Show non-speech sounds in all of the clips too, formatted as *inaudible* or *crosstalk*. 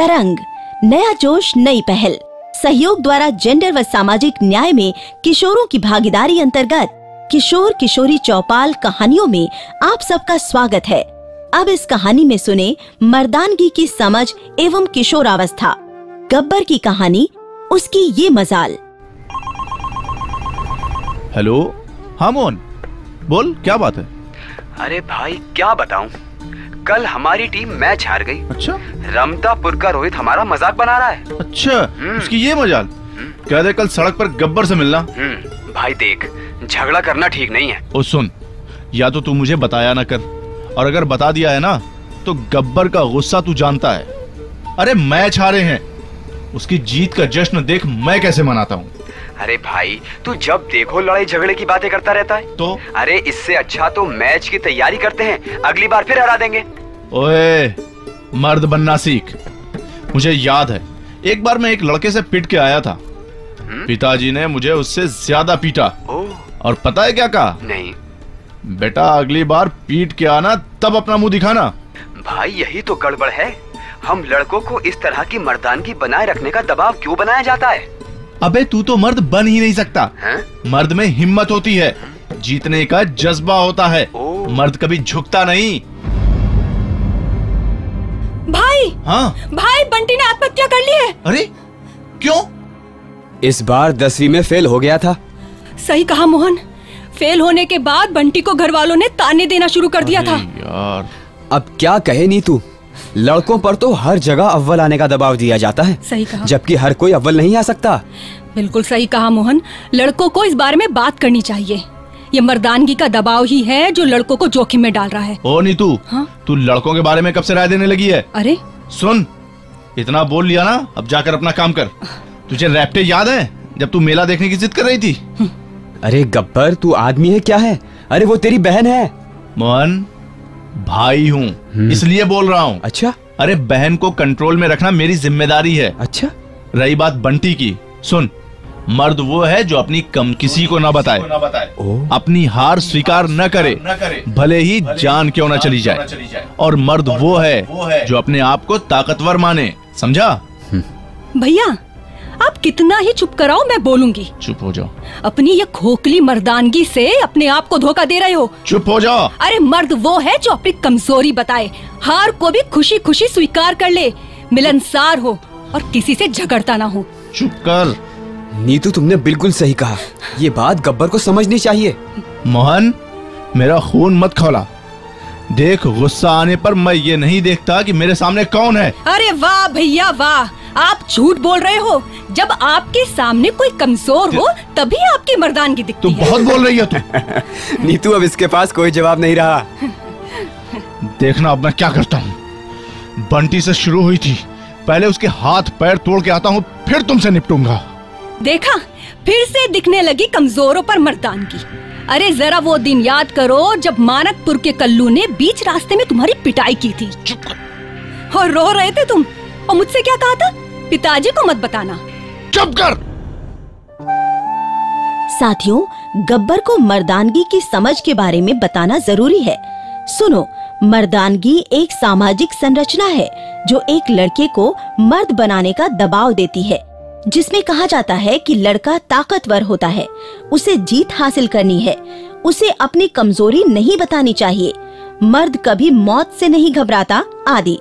तरंग नया जोश नई पहल। सहयोग द्वारा जेंडर व सामाजिक न्याय में किशोरों की भागीदारी अंतर्गत किशोर किशोरी चौपाल कहानियों में आप सबका स्वागत है। अब इस कहानी में सुने मर्दानगी की समझ एवं किशोरावस्था। गब्बर की कहानी उसकी ये मजाल। हेलो हाँ मोहन बोल क्या बात है? अरे भाई क्या बताऊँ? कल हमारी टीम मैच हार गई। अच्छा। रमतापुर का रोहित हमारा मज़ाक बना रहा है। अच्छा हम्म। उसकी ये मजाल। कह दे कल सड़क पर गब्बर से मिलना। हम्म, भाई देख झगड़ा करना ठीक नहीं है। ओ सुन या तो तू मुझे बताया ना कर और अगर बता दिया है ना तो गब्बर का गुस्सा तू जानता है। अरे मैच हारे हैं। उसकी जीत का जश्न देख मैं कैसे मनाता हूँ। अरे भाई तू जब देखो लड़ाई झगड़े की बातें करता रहता है। तो? अरे इससे अच्छा तो मैच की तैयारी करते हैं अगली बार फिर हरा देंगे। ओए मर्द बनना सीख। मुझे याद है एक बार मैं एक लड़के से पिट के आया था। पिताजी ने मुझे उससे ज़्यादा पीटा। और पता है क्या कहा? नहीं। बेटा अगली बार पीट के आना तब अपना मुँह दिखाना। भाई यही तो गड़बड़ है। हम लड़कों को इस तरह की मर्दानगी बनाए रखने का दबाव क्यों बनाया जाता है? अबे तू तो मर्द बन ही नहीं सकता। हैं? मर्द में हिम्मत होती है। जीतने का जज्बा होता है। मर्द कभी झुकता नहीं। भाई! हाँ? भाई बंटी ने आत्महत्या कर ली है। अरे क्यों? इस बार दसवीं में फेल हो गया था। सही कहा मोहन। फेल होने के बाद बंटी को घर वालों ने ताने देना शुरू कर दिया था। यार। अब क्या कहे नीतू लड़कों पर तो हर जगह अव्वल आने का दबाव दिया जाता है। सही कहा। जबकि हर कोई अव्वल नहीं आ सकता। बिल्कुल सही कहा मोहन। लड़कों को इस बारे में बात करनी चाहिए। ये मर्दानगी का दबाव ही है जो लड़कों को जोखिम में डाल रहा है। ओ नीतू हाँ? तू लड़कों के बारे में कब से राय देने लगी है? अरे? सुन इतना बोल लिया ना अब जाकर अपना काम कर। तुझे रैप्टे याद है जब तू मेला देखने की जिद कर रही थी? अरे गब्बर तू आदमी है क्या है? अरे वो तेरी बहन है। मोहन भाई हूँ इसलिए बोल रहा हूँ। अच्छा। अरे बहन को कंट्रोल में रखना मेरी ज़िम्मेदारी है। अच्छा। रही बात बंटी की। सुन मर्द वो है जो अपनी कम किसी को ना बताए। अपनी हार स्वीकार न करे भले ही जान क्यों ना चली जाए। और मर्द वो है जो अपने आप को ताकतवर माने। समझा? भैया आप कितना ही चुप कराओ मैं बोलूँगी। चुप हो जाओ। अपनी ये खोखली मर्दानगी से अपने आप को धोखा दे रहे हो। चुप हो जाओ। अरे मर्द वो है जो अपनी कमज़ोरी बताए हार को भी खुशी खुशी स्वीकार कर ले मिलनसार हो और किसी से झगड़ता ना हो। चुप कर। नीतू तुमने बिल्कुल सही कहा। ये बात गब्बर को समझनी चाहिए। मोहन मेरा खून मत खोला। देख गुस्सा आने पर मैं ये नहीं देखता कि मेरे सामने कौन है। अरे वाह भैया वाह। आप झूठ बोल रहे हो। जब आपके सामने कोई कमज़ोर हो तभी आपकी मर्दानगी तू दिखती है। बहुत बोल रही है तू। *laughs* नीतू अब इसके पास कोई जवाब नहीं रहा। देखना अब मैं क्या करता हूँ। बंटी से शुरू हुई थी। पहले उसके हाथ पैर तोड़ के आता हूँ फिर तुमसे निपटूँगा। देखा? फिर से दिखने लगी कमजोरों पर मर्दानगी अरे जरा वो दिन याद करो जब मानकपुर के कल्लू ने बीच रास्ते में तुम्हारी पिटाई की थी। और रो रहे थे तुम? और मुझसे क्या कहा था? पिताजी को मत बताना। चुप कर। साथियों गब्बर को मर्दानगी की समझ के बारे में बताना ज़रूरी है। सुनो मर्दानगी एक सामाजिक संरचना है जो एक लड़के को मर्द बनाने का दबाव देती है। जिसमें कहा जाता है कि लड़का ताकतवर होता है, उसे जीत हासिल करनी है, उसे अपनी कमज़ोरी नहीं बतानी चाहिए, मर्द कभी मौत से नहीं घबराता, आदि।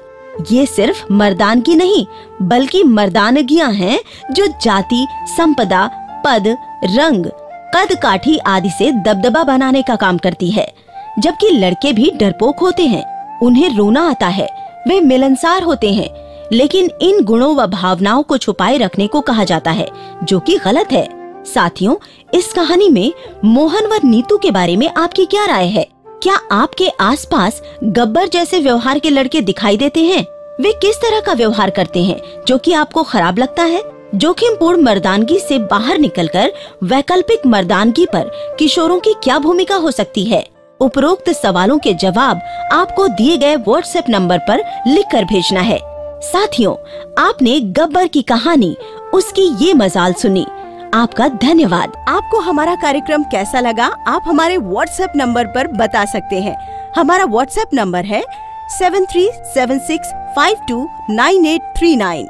ये सिर्फ़ मर्दानगी नहीं, बल्कि मर्दानगियाँ हैं जो जाति, संपदा, पद, रंग, कद काठी आदि से दबदबा बनाने का काम करती है, जबकि लड़के भी डरपोक होते हैं, उन्हें रोना आता है, वे मिलनसार होते हैं लेकिन इन गुणों व भावनाओं को छुपाए रखने को कहा जाता है, जो कि गलत है। साथियों, इस कहानी में मोहन व नीतू के बारे में आपकी क्या राय है? क्या आपके आसपास गब्बर जैसे व्यवहार के लड़के दिखाई देते हैं? वे किस तरह का व्यवहार करते हैं, जो कि आपको खराब लगता है? जोखिमपूर्ण मर्दानगी से बाहर निकलकर वैकल्पिक मर्दानगी पर किशोरों की क्या भूमिका हो सकती है? उपरोक्त सवालों के जवाब आपको दिए गए व्हाट्सएप नंबर पर लिखकर भेजना है। साथियों, आपने गब्बर की कहानी, उसकी ये मजाल सुनी। आपका धन्यवाद। आपको हमारा कार्यक्रम कैसा लगा, आप हमारे व्हाट्सएप नंबर पर बता सकते हैं। हमारा व्हाट्सएप नंबर है seven three seven six five two nine eight three nine